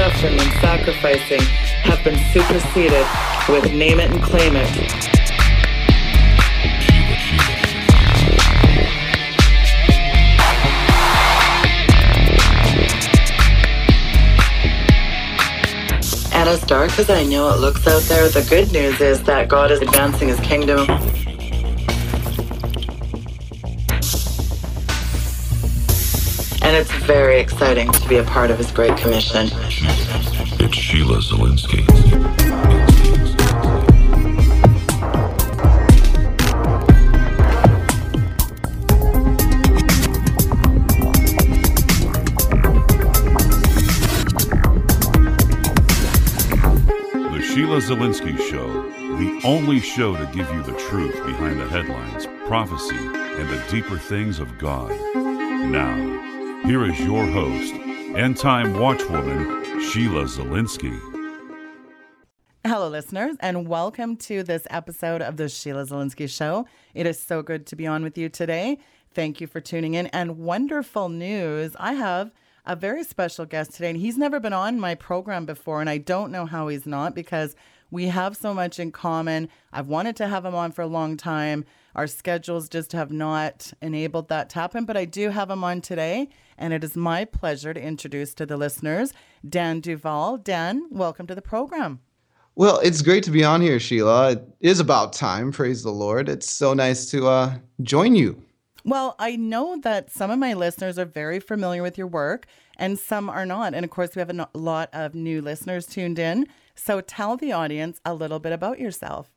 suffering and sacrificing have been superseded with name it and claim it. And as dark as I know it looks out there, the good news is that God is advancing his kingdom. And it's very exciting to be a part of his great commission. It's Sheila Zilinsky. The Sheila Zilinsky Show, the only show to give you the truth behind the headlines, prophecy, and the deeper things of God. Now, here is your host, end time watchwoman, Sheila Zilinsky. Hello, listeners, and welcome to this episode of the Sheila Zilinsky Show. It is so good to be on with you today. Thank you for tuning in. And wonderful news I have a very special guest today, and he's never been on my program before, and I don't know how he's not because we have so much in common. I've wanted to have him on for a long time. Our schedules just have not enabled that to happen, but I do have him on today, and it is my pleasure to introduce to the listeners Dan Duval. Dan, welcome to the program. Well, it's great to be on here, Sheila. It is about time, praise the Lord. It's so nice to uh, join you. Well, I know that some of my listeners are very familiar with your work and some are not. And of course, we have a lot of new listeners tuned in. So tell the audience a little bit about yourself.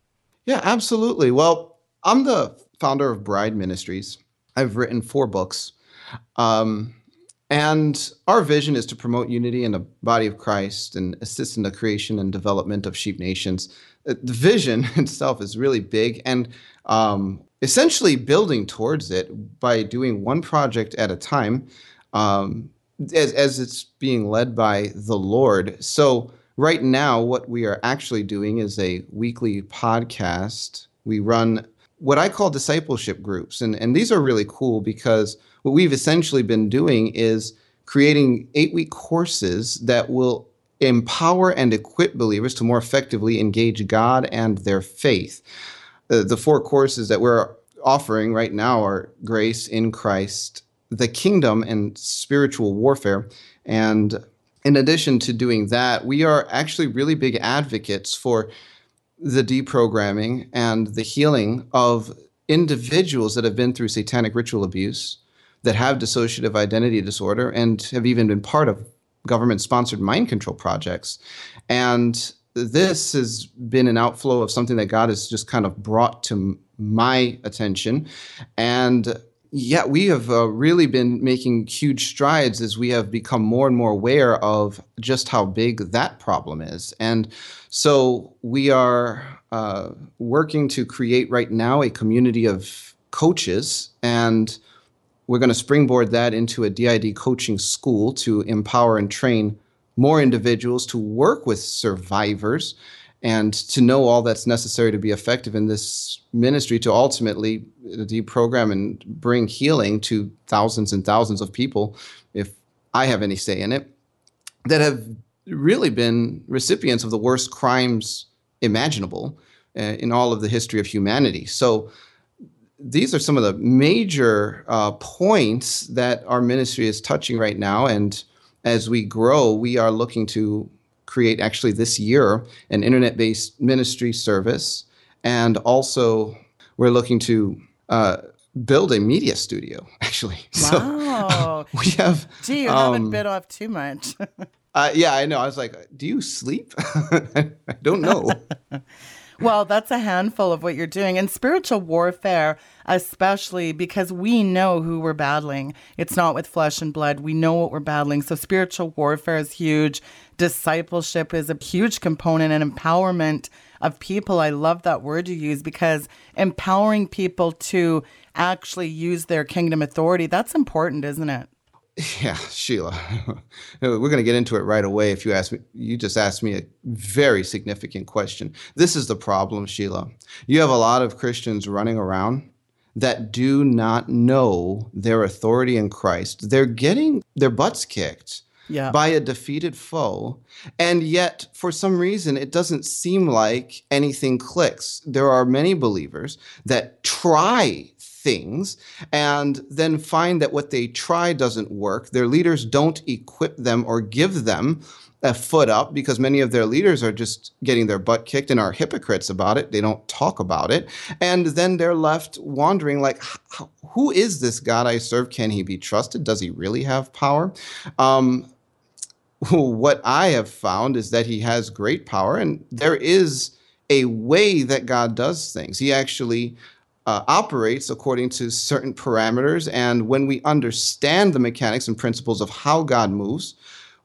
Yeah, absolutely. Well, I'm the founder of Bride Ministries. I've written four books. Um, and our vision is to promote unity in the body of Christ and assist in the creation and development of sheep nations. Uh, The vision itself is really big and um, essentially building towards it by doing one project at a time um, as, as it's being led by the Lord. So, right now, what we are actually doing is a weekly podcast. We run what I call discipleship groups. And, and these are really cool because what we've essentially been doing is creating eight week courses that will empower and equip believers to more effectively engage God and their faith. Uh, the four courses that we're offering right now are Grace in Christ, the Kingdom, and Spiritual Warfare. And in addition to doing that, we are actually really big advocates for the deprogramming and the healing of individuals that have been through satanic ritual abuse, that have dissociative identity disorder, and have even been part of government sponsored mind control projects. And this has been an outflow of something that God has just kind of brought to my attention. And yeah, we have uh, really been making huge strides as we have become more and more aware of just how big that problem is. And so we are uh, working to create right now a community of coaches, and we're going to springboard that into a DID coaching school to empower and train more individuals to work with survivors and to know all that's necessary to be effective in this ministry to ultimately deprogram and bring healing to thousands and thousands of people, if I have any say in it, that have really been recipients of the worst crimes imaginable uh, in all of the history of humanity. So these are some of the major uh, points that our ministry is touching right now. And as we grow, we are looking to create actually this year an internet based ministry service. And also, we're looking to uh, build a media studio, actually. Wow. So we have. Gee, you haven't um, bit off too much. Uh, yeah, I know. I was like, do you sleep? I don't know. Well, that's a handful of what you're doing. And spiritual warfare, especially because we know who we're battling. It's not with flesh and blood. We know what we're battling. So spiritual warfare is huge. Discipleship is a huge component and empowerment of people. I love that word you use because empowering people to actually use their kingdom authority, that's important, isn't it? Yeah, Sheila, we're going to get into it right away. If you ask me, you just asked me a very significant question. This is the problem, Sheila. You have a lot of Christians running around that do not know their authority in Christ. They're getting their butts kicked Yeah. by a defeated foe. And yet, for some reason, it doesn't seem like anything clicks. There are many believers that try things and then find that what they try doesn't work. Their leaders don't equip them or give them a foot up because many of their leaders are just getting their butt kicked and are hypocrites about it. They don't talk about it. And then they're left wondering like who is this God I serve? Can he be trusted? Does he really have power? Um, what I have found is that he has great power, and there is a way that God does things. He actually uh, operates according to certain parameters, and when we understand the mechanics and principles of how God moves,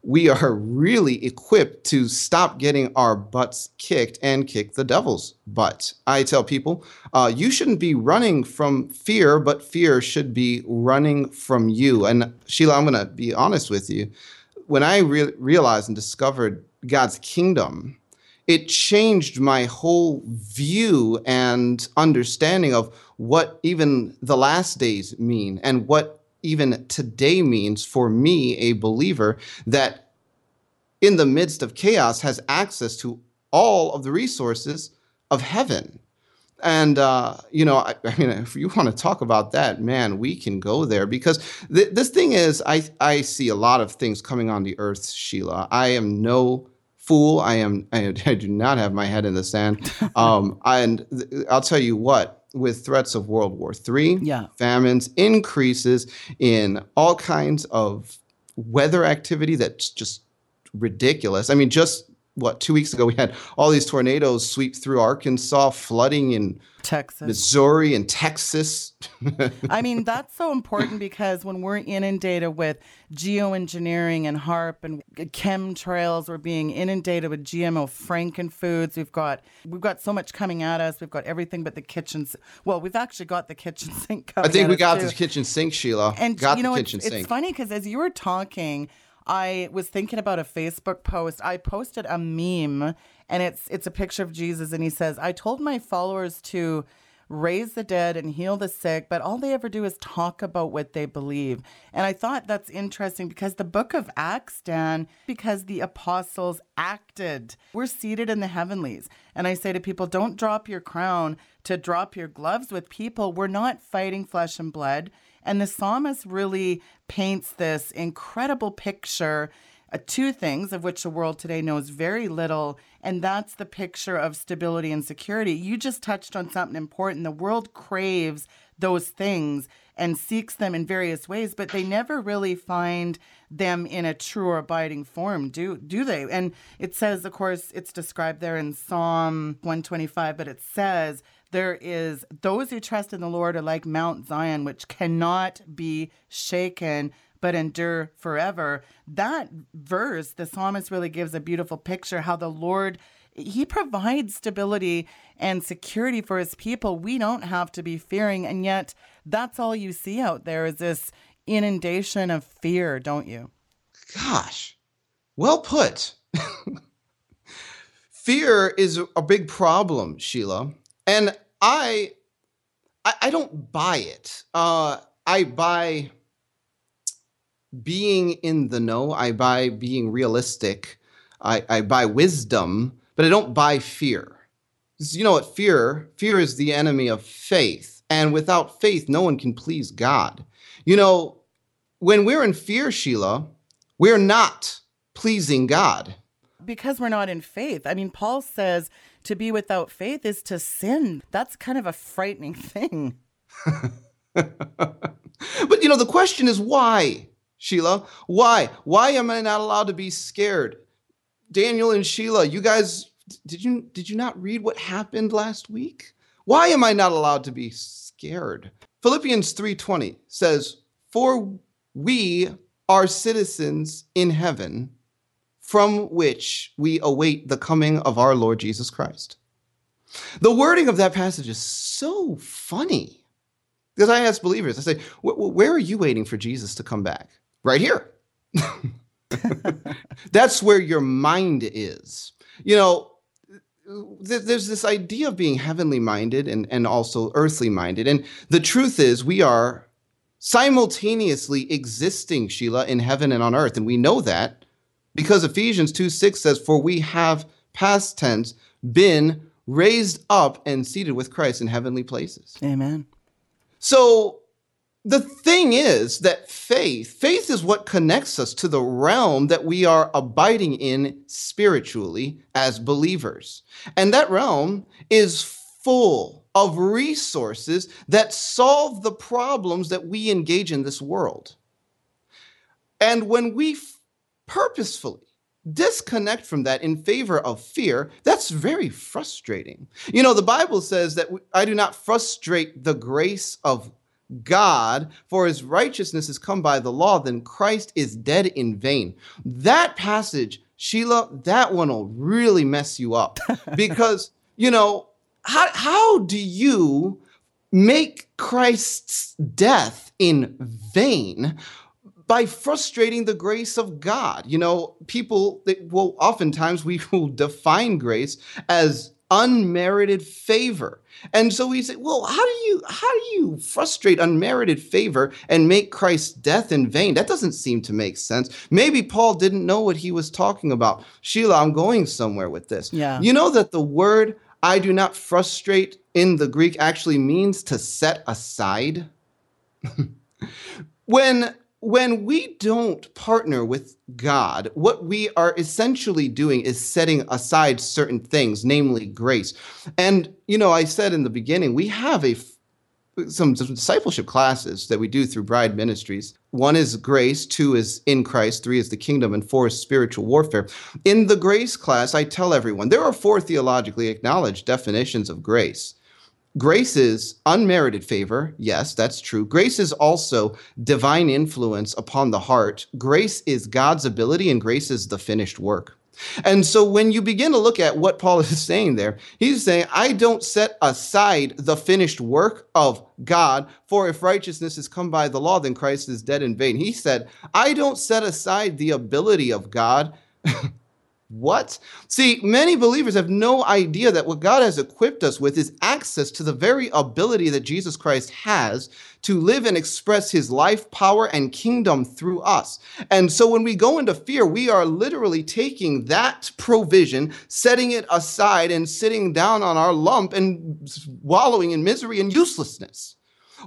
we are really equipped to stop getting our butts kicked and kick the devil's butt. I tell people, uh, you shouldn't be running from fear, but fear should be running from you. And Sheila, I'm going to be honest with you when I re- realized and discovered God's kingdom, it changed my whole view and understanding of what even the last days mean and what even today means for me, a believer that in the midst of chaos has access to all of the resources of heaven. And uh, you know, I, I mean, if you want to talk about that, man, we can go there because th- this thing is, I I see a lot of things coming on the earth, Sheila. I am no fool. I am. I, I do not have my head in the sand. Um, and th- I'll tell you what. With threats of World War III, Yeah. famines, increases in all kinds of weather activity that's just ridiculous. I mean, just what two weeks ago we had all these tornadoes sweep through Arkansas, flooding in Texas. Missouri and Texas. I mean, that's so important because when we're inundated with geoengineering and HAARP and chemtrails, we're being inundated with GMO frankenfoods. We've got we've got so much coming at us. We've got everything but the kitchen. Well, we've actually got the kitchen sink. I think we got too. the kitchen sink, Sheila. And got you know, the it's, kitchen it's sink. funny because as you were talking, I was thinking about a Facebook post. I posted a meme, and it's it's a picture of Jesus, and he says, "I told my followers to." Raise the dead and heal the sick, but all they ever do is talk about what they believe. And I thought that's interesting because the book of Acts, Dan, because the apostles acted. We're seated in the heavenlies. And I say to people, don't drop your crown to drop your gloves with people. We're not fighting flesh and blood. And the psalmist really paints this incredible picture. Uh, two things of which the world today knows very little, and that's the picture of stability and security. You just touched on something important. The world craves those things and seeks them in various ways, but they never really find them in a true or abiding form, do do they? And it says, of course, it's described there in Psalm 125, but it says there is those who trust in the Lord are like Mount Zion, which cannot be shaken but endure forever. That verse, the psalmist really gives a beautiful picture how the Lord he provides stability and security for his people. We don't have to be fearing and yet that's all you see out there is this inundation of fear, don't you? Gosh, well put. Fear is a big problem, Sheila, and I, I, I don't buy it. Uh, I buy being in the know. I buy being realistic. I, I buy wisdom, but I don't buy fear. You know what? Fear, fear is the enemy of faith, and without faith, no one can please God. You know, when we're in fear, Sheila, we're not pleasing God. Because we're not in faith. I mean, Paul says to be without faith is to sin. That's kind of a frightening thing. But you know, the question is why, Sheila? Why? Why am I not allowed to be scared? Daniel and Sheila, you guys did you did you not read what happened last week? Why am I not allowed to be scared? Philippians 3:20 says, "For we are citizens in heaven, from which we await the coming of our Lord Jesus Christ." The wording of that passage is so funny. Because I ask believers, I say, where are you waiting for Jesus to come back? Right here. That's where your mind is. You know, there's this idea of being heavenly minded and, and also earthly minded. And the truth is, we are simultaneously existing, Sheila, in heaven and on earth. And we know that because Ephesians 2 6 says, For we have, past tense, been raised up and seated with Christ in heavenly places. Amen. So the thing is that faith, faith is what connects us to the realm that we are abiding in spiritually as believers. And that realm is full of resources that solve the problems that we engage in this world. And when we purposefully disconnect from that in favor of fear, that's very frustrating. You know, the Bible says that I do not frustrate the grace of God, for his righteousness has come by the law, then Christ is dead in vain. That passage, Sheila, that one will really mess you up because, you know, how, how do you make Christ's death in vain by frustrating the grace of God. You know, people they, will oftentimes we will define grace as unmerited favor. And so we say, well, how do you how do you frustrate unmerited favor and make Christ's death in vain? That doesn't seem to make sense. Maybe Paul didn't know what he was talking about. Sheila, I'm going somewhere with this. Yeah. You know that the word I do not frustrate in the Greek actually means to set aside. when when we don't partner with God, what we are essentially doing is setting aside certain things, namely grace. And, you know, I said in the beginning, we have a some, discipleship classes that we do through Bride Ministries. One is grace, two is in Christ, three is the kingdom, and four is spiritual warfare. In the grace class, I tell everyone there are four theologically acknowledged definitions of grace. Grace is unmerited favor. Yes, that's true. Grace is also divine influence upon the heart. Grace is God's ability, and grace is the finished work. And so when you begin to look at what Paul is saying there, he's saying, I don't set aside the finished work of God, for if righteousness has come by the law, then Christ is dead in vain. He said, I don't set aside the ability of God. What? See, many believers have no idea that what God has equipped us with is access to the very ability that Jesus Christ has to live and express his life, power, and kingdom through us. And so when we go into fear, we are literally taking that provision, setting it aside, and sitting down on our lump and wallowing in misery and uselessness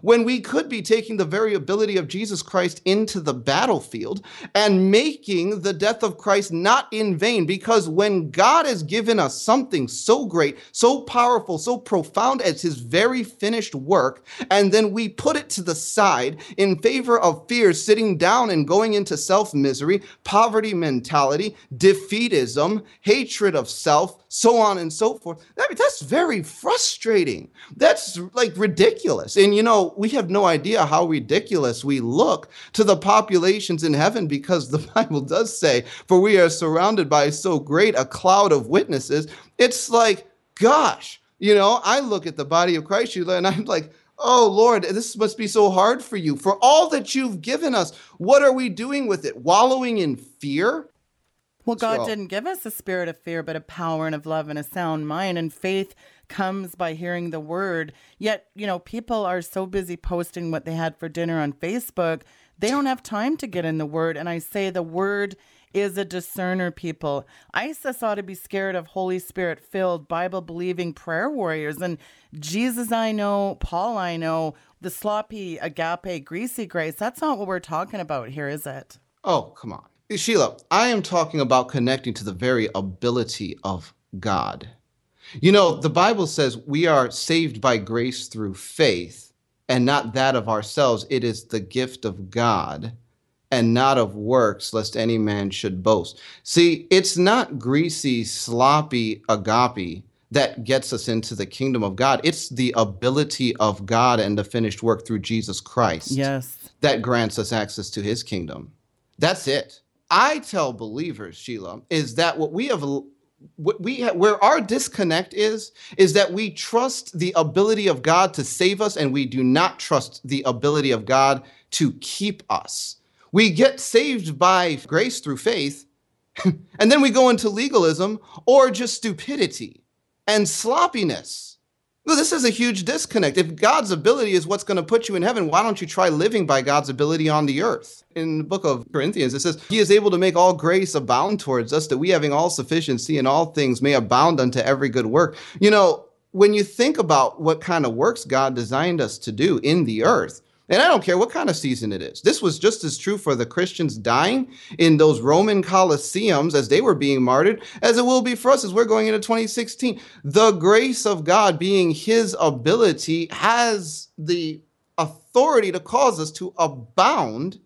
when we could be taking the very ability of Jesus Christ into the battlefield and making the death of Christ not in vain. Because when God has given us something so great, so powerful, so profound as his very finished work, and then we put it to the side in favor of fear, sitting down and going into self misery, poverty mentality, defeatism, hatred of self, so on and so forth. I mean, that's very frustrating. That's like ridiculous. And you know, we have no idea how ridiculous we look to the populations in heaven because the Bible does say, For we are surrounded by so great a cloud of witnesses. It's like, gosh, you know, I look at the body of Christ, and I'm like, Oh Lord, this must be so hard for you. For all that you've given us, what are we doing with it? Wallowing in fear? Well, God so, didn't give us a spirit of fear, but a power and of love and a sound mind. And faith comes by hearing the word. Yet, you know, people are so busy posting what they had for dinner on Facebook, they don't have time to get in the word. And I say the word is a discerner, people. ISIS ought to be scared of Holy Spirit filled, Bible believing prayer warriors. And Jesus, I know, Paul, I know, the sloppy, agape, greasy grace. That's not what we're talking about here, is it? Oh, come on. Sheila, I am talking about connecting to the very ability of God. You know, the Bible says we are saved by grace through faith and not that of ourselves. It is the gift of God. and not of works, lest any man should boast. See, it's not greasy, sloppy agape that gets us into the kingdom of God. It's the ability of God and the finished work through Jesus Christ Yes. that grants us access to his kingdom. That's it. I tell believers, Sheila, is that what we have what we ha- where our disconnect is is that we trust the ability of God to save us and we do not trust the ability of God to keep us. We get saved by grace through faith and then we go into legalism or just stupidity and sloppiness. Well, this is a huge disconnect. If God's ability is what's going to put you in heaven, why don't you try living by God's ability on the earth? In the book of Corinthians, it says, He is able to make all grace abound towards us, that we having all sufficiency in all things may abound unto every good work. You know, when you think about what kind of works God designed us to do in the earth, and I don't care what kind of season it is. This was just as true for the Christians dying in those Roman Colosseums as they were being martyred, as it will be for us as we're going into 2016. The grace of God, being his ability, has the authority to cause us to abound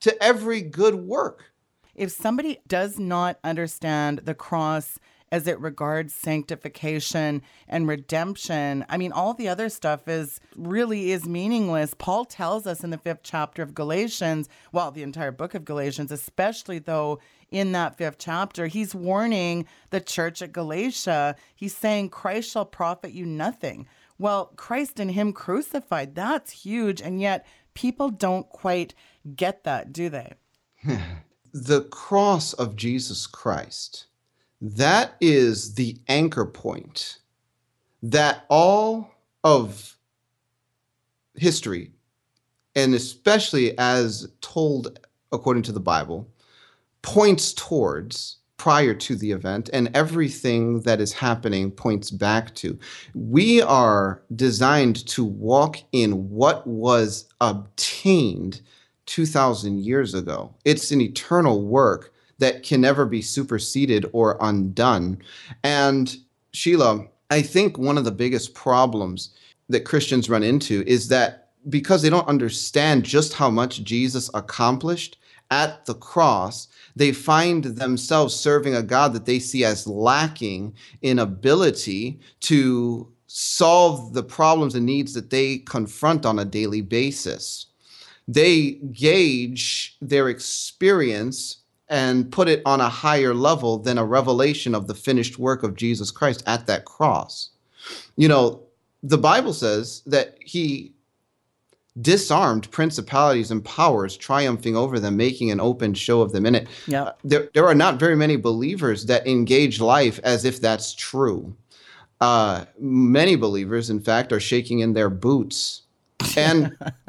to every good work. If somebody does not understand the cross as it regards sanctification and redemption. I mean, all the other stuff is really is meaningless. Paul tells us in the fifth chapter of Galatians, well, the entire book of Galatians, especially though in that fifth chapter, he's warning the church at Galatia. He's saying, Christ shall profit you nothing. Well, Christ and Him crucified, that's huge. And yet people don't quite get that, do they? the cross of Jesus Christ that is the anchor point that all of history, and especially as told according to the Bible, points towards prior to the event, and everything that is happening points back to. We are designed to walk in what was obtained 2,000 years ago. It's an eternal work that can never be superseded or undone. And Sheila, I think one of the biggest problems that Christians run into is that because they don't understand just how much Jesus accomplished at the cross, they find themselves serving a God that they see as lacking in ability to solve the problems and needs that they confront on a daily basis. They gauge their experience and put it on a higher level than a revelation of the finished work of Jesus Christ at that cross. You know, the Bible says that he disarmed principalities and powers, triumphing over them, making an open show of them in it. Yeah. Uh, there, there are not very many believers that engage life as if that's true. Uh, many believers, in fact, are shaking in their boots. And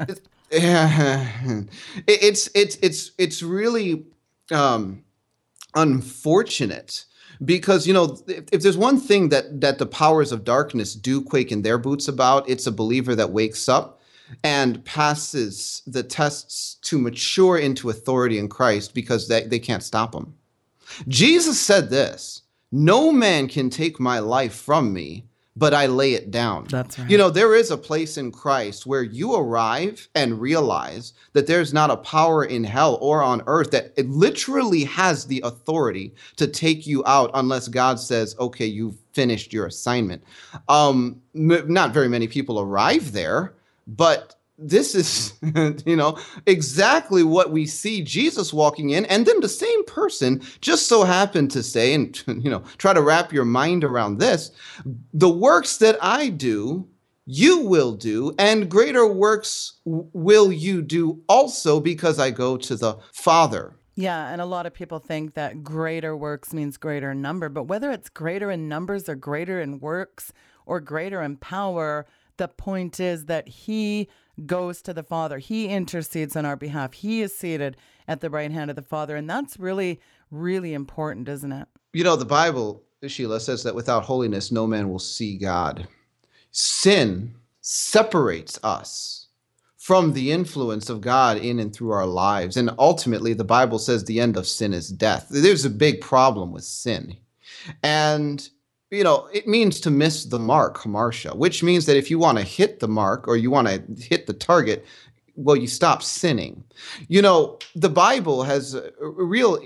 it, it's it's it's it's really um, unfortunate because you know if, if, there's one thing that that the powers of darkness do quake in their boots about it's a believer that wakes up and passes the tests to mature into authority in christ because they, they can't stop them jesus said this no man can take my life from me but I lay it down. That's right. You know, there is a place in Christ where you arrive and realize that there's not a power in hell or on earth that it literally has the authority to take you out unless God says, okay, you've finished your assignment. Um, m- not very many people arrive there, but this is you know exactly what we see jesus walking in and then the same person just so happened to say and you know try to wrap your mind around this the works that i do you will do and greater works will you do also because i go to the father. Yeah, and a lot of people think that greater works means greater number, but whether it's greater in numbers or greater in works or greater in power, the point is that he goes to the Father. He intercedes on our behalf. He is seated at the right hand of the Father. And that's really, really important, isn't it? You know, the Bible, Sheila, says that without holiness, no man will see God. Sin separates us from the influence of God in and through our lives. And ultimately, the Bible says the end of sin is death. There's a big problem with sin. And you know, it means to miss the mark, hamartia, which means that if you want to hit the mark or you want to hit the target, well, you stop sinning. You know, the Bible has a real.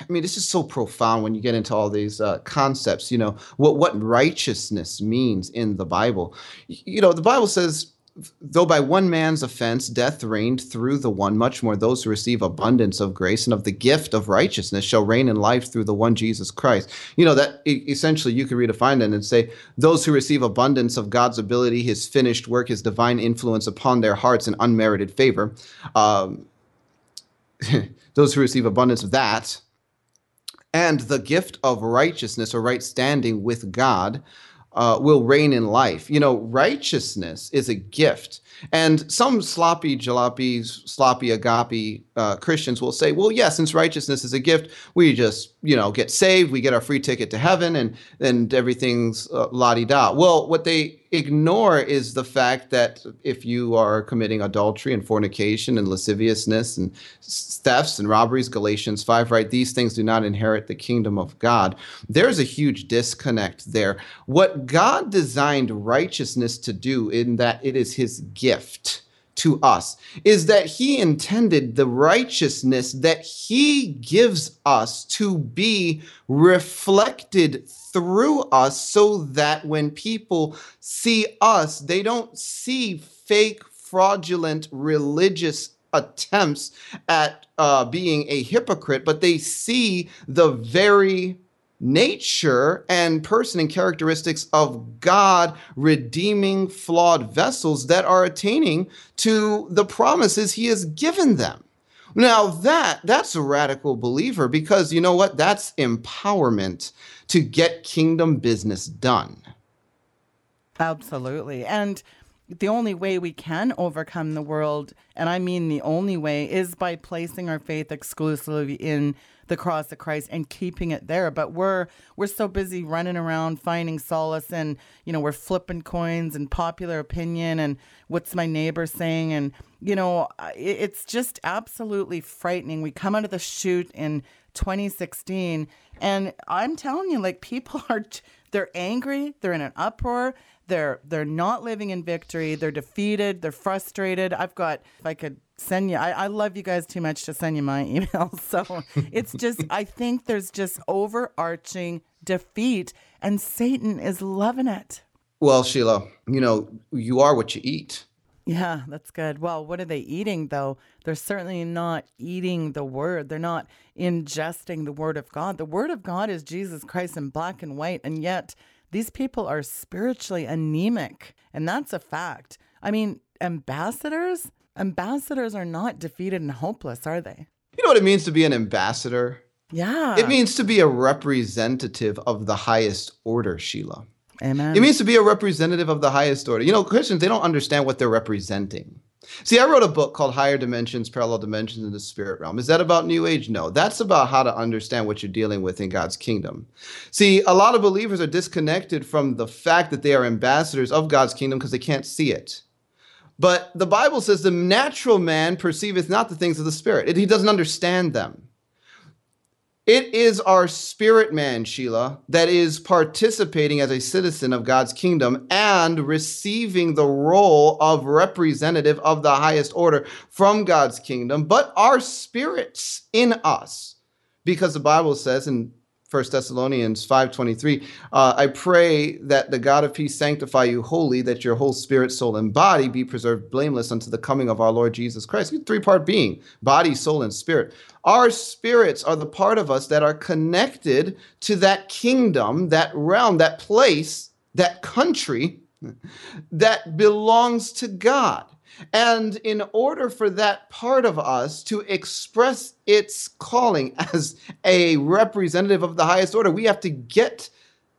I mean, this is so profound when you get into all these uh, concepts. You know, what what righteousness means in the Bible. You know, the Bible says though by one man's offense death reigned through the one, much more those who receive abundance of grace and of the gift of righteousness shall reign in life through the one Jesus Christ. You know, that essentially you could redefine that and say, those who receive abundance of God's ability, his finished work, his divine influence upon their hearts and unmerited favor. Um, those who receive abundance of that and the gift of righteousness or right standing with God uh, will reign in life. You know, righteousness is a gift. And some sloppy jalopy, sloppy agape uh, Christians will say, well, yeah, since righteousness is a gift, we just, you know, get saved, we get our free ticket to heaven, and, and everything's uh, la di da. Well, what they ignore is the fact that if you are committing adultery and fornication and lasciviousness and thefts and robberies, Galatians 5, right, these things do not inherit the kingdom of God. There's a huge disconnect there. What God designed righteousness to do, in that it is his gift to us is that he intended the righteousness that he gives us to be reflected through us so that when people see us, they don't see fake, fraudulent religious attempts at uh, being a hypocrite, but they see the very nature and person and characteristics of God redeeming flawed vessels that are attaining to the promises he has given them. Now that that's a radical believer because you know what? That's empowerment to get kingdom business done. Absolutely. And the only way we can overcome the world, and I mean the only way, is by placing our faith exclusively in the cross of Christ and keeping it there. But we're we're so busy running around finding solace and you know we're flipping coins and popular opinion and what's my neighbor saying and you know it's just absolutely frightening. We come out of the chute in 2016 and I'm telling you like people are they're angry, they're in an uproar they're they're not living in victory. They're defeated. They're frustrated. I've got if I could send you I, I love you guys too much to send you my email. So it's just I think there's just overarching defeat and Satan is loving it. Well, Sheila, you know, you are what you eat. Yeah, that's good. Well, what are they eating though? They're certainly not eating the word. They're not ingesting the word of God. The word of God is Jesus Christ in black and white, and yet these people are spiritually anemic, and that's a fact. I mean, ambassadors, ambassadors are not defeated and hopeless, are they? You know what it means to be an ambassador? Yeah. It means to be a representative of the highest order, Sheila. Amen. It means to be a representative of the highest order. You know, Christians, they don't understand what they're representing. See, I wrote a book called Higher Dimensions, Parallel Dimensions in the Spirit Realm. Is that about New Age? No. That's about how to understand what you're dealing with in God's kingdom. See, a lot of believers are disconnected from the fact that they are ambassadors of God's kingdom because they can't see it. But the Bible says the natural man perceiveth not the things of the Spirit, he doesn't understand them. It is our spirit man, Sheila, that is participating as a citizen of God's kingdom and receiving the role of representative of the highest order from God's kingdom, but our spirits in us. Because the Bible says in 1 Thessalonians 5.23, uh, I pray that the God of peace sanctify you wholly, that your whole spirit, soul, and body be preserved blameless unto the coming of our Lord Jesus Christ. Three-part being, body, soul, and spirit. Our spirits are the part of us that are connected to that kingdom, that realm, that place, that country that belongs to God. And in order for that part of us to express its calling as a representative of the highest order, we have to get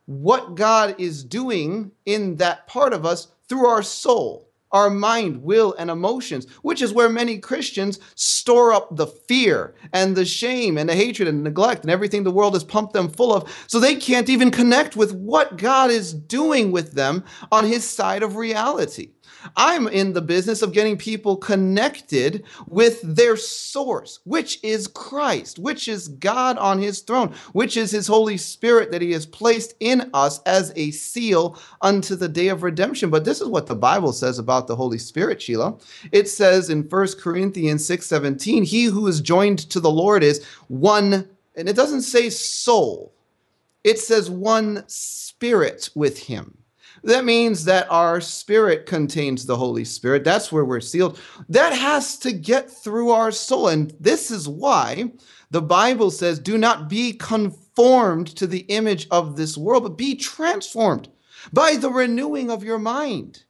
what God is doing in that part of us through our soul, our mind, will, and emotions, which is where many Christians store up the fear and the shame and the hatred and neglect and everything the world has pumped them full of, so they can't even connect with what God is doing with them on his side of reality. I'm in the business of getting people connected with their source, which is Christ, which is God on his throne, which is his Holy Spirit that he has placed in us as a seal unto the day of redemption. But this is what the Bible says about the Holy Spirit, Sheila. It says in 1 Corinthians 6 17, he who is joined to the Lord is one, and it doesn't say soul, it says one spirit with him. That means that our spirit contains the Holy Spirit. That's where we're sealed. That has to get through our soul. And this is why the Bible says, do not be conformed to the image of this world, but be transformed by the renewing of your mind.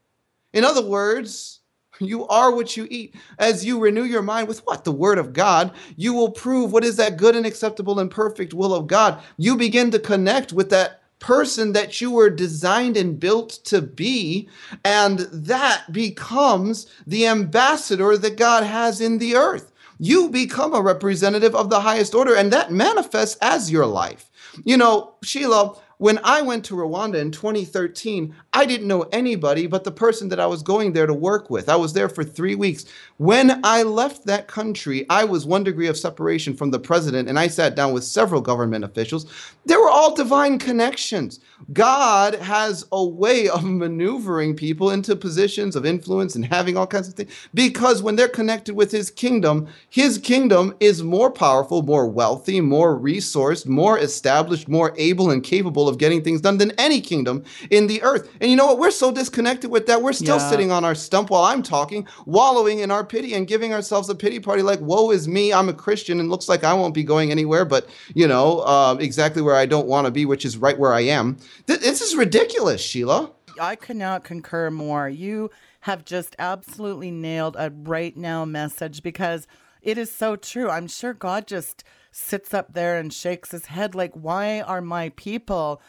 In other words, you are what you eat. As you renew your mind with what? The Word of God, you will prove what is that good and acceptable and perfect will of God. You begin to connect with that person that you were designed and built to be. And that becomes the ambassador that God has in the earth. You become a representative of the highest order, and that manifests as your life. You know, Sheila, when I went to Rwanda in 2013, I didn't know anybody but the person that I was going there to work with. I was there for three weeks. When I left that country, I was one degree of separation from the president, and I sat down with several government officials. They were all divine connections. God has a way of maneuvering people into positions of influence and having all kinds of things because when they're connected with his kingdom, his kingdom is more powerful, more wealthy, more resourced, more established, more able and capable of getting things done than any kingdom in the earth. And you know what? We're so disconnected with that. We're still Yeah. sitting on our stump while I'm talking, wallowing in our pity and giving ourselves a pity party like, woe is me, I'm a Christian and looks like I won't be going anywhere, but, you know, uh, exactly where I don't want to be, which is right where I am. Th- this is ridiculous, Sheila. I cannot concur more. You have just absolutely nailed a right now message because it is so true. I'm sure God just sits up there and shakes his head like, why are my people?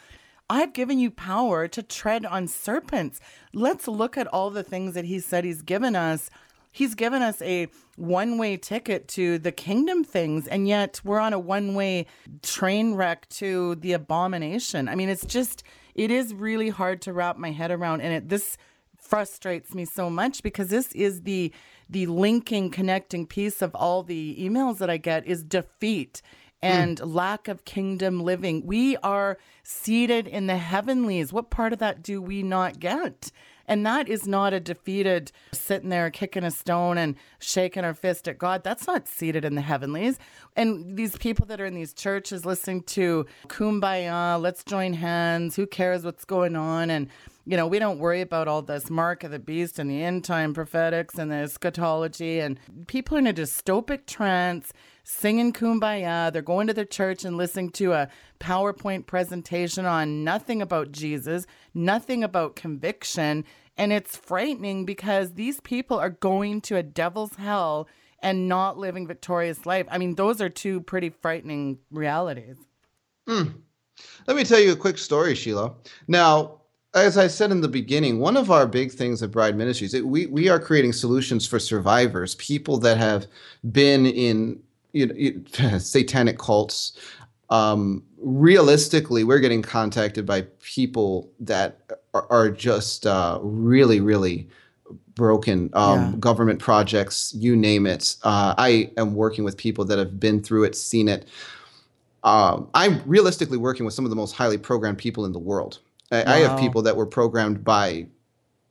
I've given you power to tread on serpents. Let's look at all the things that he said he's given us. He's given us a one way ticket to the kingdom things, and yet we're on a one way train wreck to the abomination. I mean, it's just, it is really hard to wrap my head around. And it, this frustrates me so much because this is the the linking connecting piece of all the emails that I get is defeat hmm. and lack of kingdom living. We are seated in the heavenlies. What part of that do we not get? And that is not a defeated sitting there kicking a stone and shaking her fist at God. That's not seated in the heavenlies. And these people that are in these churches listening to kumbaya, let's join hands, who cares what's going on? And you know, we don't worry about all this mark of the beast and the end time prophetics and the eschatology. And people are in a dystopic trance singing kumbaya. They're going to their church and listening to a PowerPoint presentation on nothing about Jesus, nothing about conviction. And it's frightening because these people are going to a devil's hell and not living victorious life. I mean, those are two pretty frightening realities. Hmm. Let me tell you a quick story, Sheila. Now, as I said in the beginning, one of our big things at Bride Ministries, it, we we are creating solutions for survivors, people that have been in you know, satanic cults. Um, realistically, we're getting contacted by people that are, are just uh, really, really broken. Um, Yeah. Government projects, you name it. Uh, I am working with people that have been through it, seen it um, I'm realistically working with some of the most highly programmed people in the world. I, I have people that were programmed by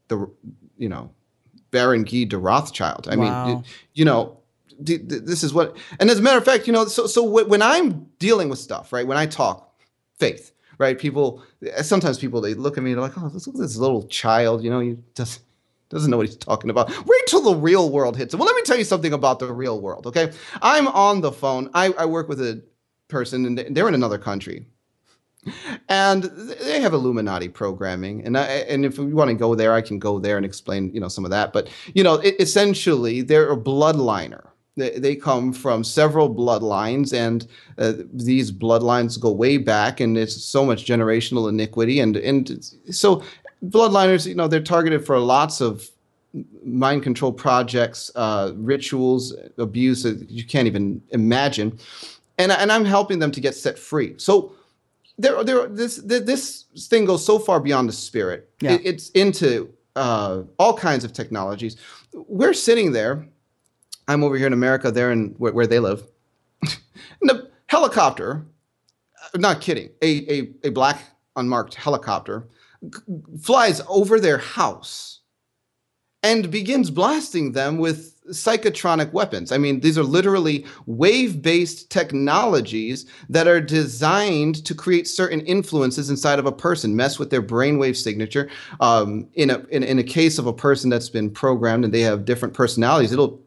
the, you know, Baron Guy de Rothschild. I Wow. mean, you know, this is what, and as a matter of fact, you know, so so when I'm dealing with stuff, right, when I talk faith, right, people, sometimes people they look at me, and they're like, oh, this, this little child, you know, he does. Doesn't know what he's talking about. Wait till the real world hits him. Well, let me tell you something about the real world, okay? I'm on the phone. I, I work with a person, and they- they're in another country, and they have Illuminati programming. And I, and if we want to go there, I can go there and explain, you know, some of that. But you know, it, essentially, they're a bloodliner. They, they come from several bloodlines, and uh, these bloodlines go way back, and it's so much generational iniquity, and and so bloodliners, you know, they're targeted for lots of mind control projects, uh, rituals, abuse that you can't even imagine, and and I'm helping them to get set free. So there, there, this this thing goes so far beyond the spirit. Yeah. It- it's into uh, all kinds of technologies. We're sitting there. I'm over here in America. They're in where, where they live. the helicopter, uh, not kidding, a, a, a black unmarked helicopter flies over their house and begins blasting them with psychotronic weapons. I mean, these are literally wave based technologies that are designed to create certain influences inside of a person, mess with their brainwave signature. Um, in, a, in, in a case of a person that's been programmed and they have different personalities, it'll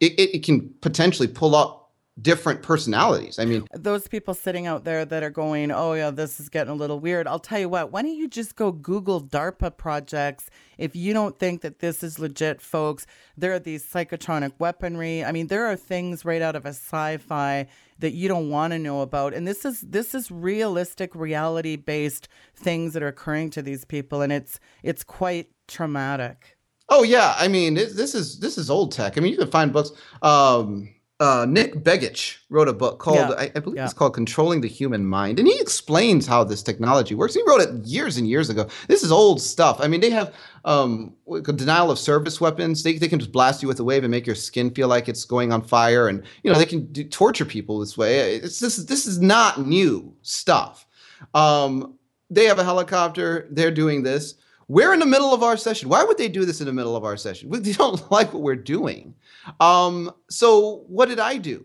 it, it can potentially pull up different personalities. I mean, those people sitting out there that are going, oh, yeah, this is getting a little weird. I'll tell you what, why don't you just go Google DARPA projects if you don't think that this is legit, folks? There are these psychotronic weaponry. I mean, there are things right out of a sci fi that you don't want to know about and this is this is realistic reality based things that are occurring to these people and it's it's quite traumatic oh yeah i mean this is this is old tech i mean you can find books um uh, Nick Begich wrote a book called, yeah. I, I, believe yeah. it's called Controlling the Human Mind. And he explains how this technology works. He wrote it years and years ago. This is old stuff. I mean, they have um, denial of service weapons. They, they can just blast you with a wave and make your skin feel like it's going on fire. And, you know, they can do, torture people this way. It's this, this is not new stuff. Um, they have a helicopter. They're doing this. We're in the middle of our session. Why would they do this in the middle of our session? They don't like what we're doing. Um, so what did I do?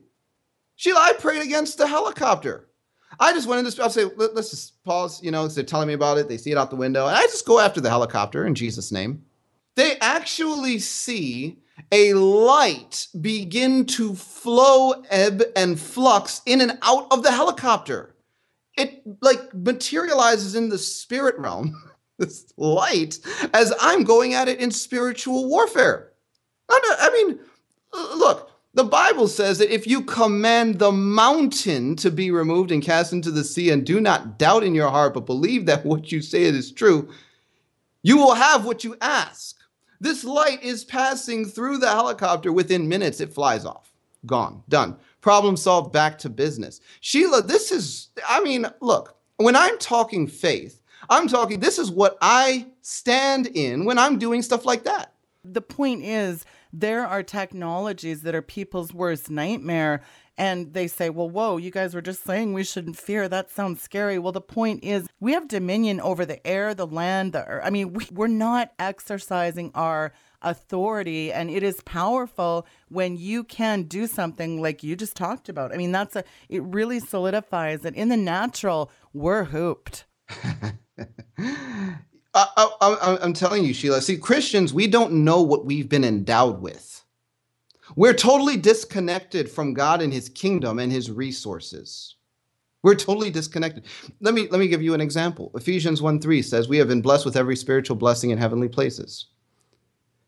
Sheila, I prayed against the helicopter. I just went in this. I'll say, Let, us just pause. You know, they're telling me about it. They see it out the window, and I just go after the helicopter in Jesus' name. They actually see a light begin to flow, ebb, and flux in and out of the helicopter. It like materializes in the spirit realm. this light as I'm going at it in spiritual warfare. I mean, look, the Bible says that if you command the mountain to be removed and cast into the sea and do not doubt in your heart, but believe that what you say is true, you will have what you ask. This light is passing through the helicopter within minutes, it flies off. Gone, done. Problem solved, back to business. Sheila, this is, I mean, look, when I'm talking faith, I'm talking, this is what I stand in when I'm doing stuff like that. The point is, there are technologies that are people's worst nightmare. And they say, well, whoa, you guys were just saying we shouldn't fear. That sounds scary. Well, the point is, we have dominion over the air, the land, the earth. I mean, we, we're not exercising our authority and it is powerful when you can do something like you just talked about. I mean, that's a it really solidifies that in the natural, we're hooped. I, am telling you, Sheila. See, Christians, we don't know what we've been endowed with. We're totally disconnected from God and His kingdom and His resources. We're totally disconnected. Let me let me give you an example. Ephesians 1 3 says, We have been blessed with every spiritual blessing in heavenly places.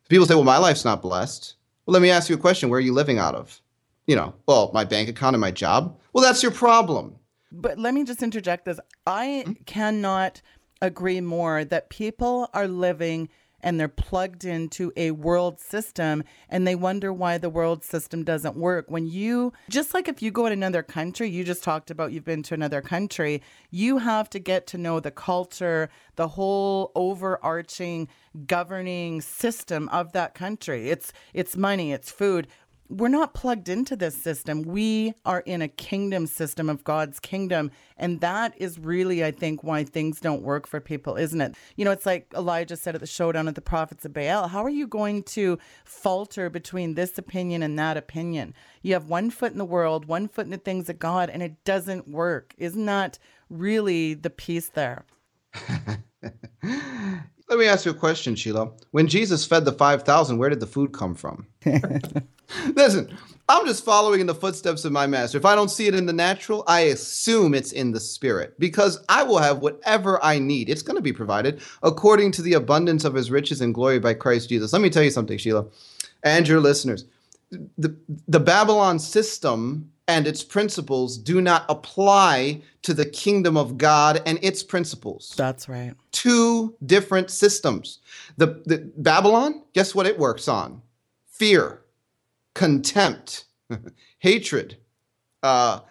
People say, Well, my life's not blessed. Well, let me ask you a question. Where are you living out of? You know, well, my bank account and my job. Well, that's your problem. But let me just interject this. I mm-hmm. cannot agree more that people are living and they're plugged into a world system and they wonder why the world system doesn't work. When you, just like if you go to another country, you just talked about you've been to another country, you have to get to know the culture, the whole overarching governing system of that country. It's it's money, it's food we're not plugged into this system. We are in a kingdom system of God's kingdom. And that is really, I think, why things don't work for people, isn't it? You know, it's like Elijah said at the showdown of the prophets of Baal. How are you going to falter between this opinion and that opinion? You have one foot in the world, one foot in the things of God, and it doesn't work. Isn't that really the piece there? Let me ask you a question, Sheila. When Jesus fed the 5,000, where did the food come from? Listen, I'm just following in the footsteps of my master. If I don't see it in the natural, I assume it's in the spirit because I will have whatever I need. It's going to be provided according to the abundance of his riches and glory by Christ Jesus. Let me tell you something, Sheila, and your listeners. The, the Babylon system and its principles do not apply to the kingdom of God and its principles. That's right. Two different systems. The, the Babylon, guess what it works on? Fear, contempt, hatred, uh,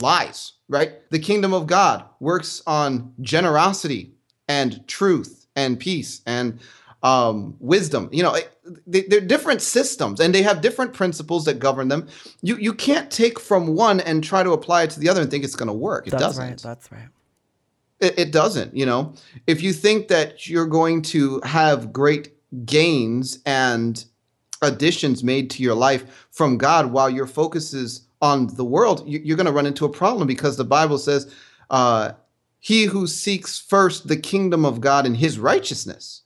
lies, right? The kingdom of God works on generosity and truth and peace and um, wisdom. You know, they, they're different systems and they have different principles that govern them. You you can't take from one and try to apply it to the other and think it's going to work. It That's doesn't. right. That's right. It, it doesn't. You know, if you think that you're going to have great gains and additions made to your life from God while your focus is on the world, you- you're going to run into a problem because the Bible says, uh, "He who seeks first the kingdom of God and His righteousness."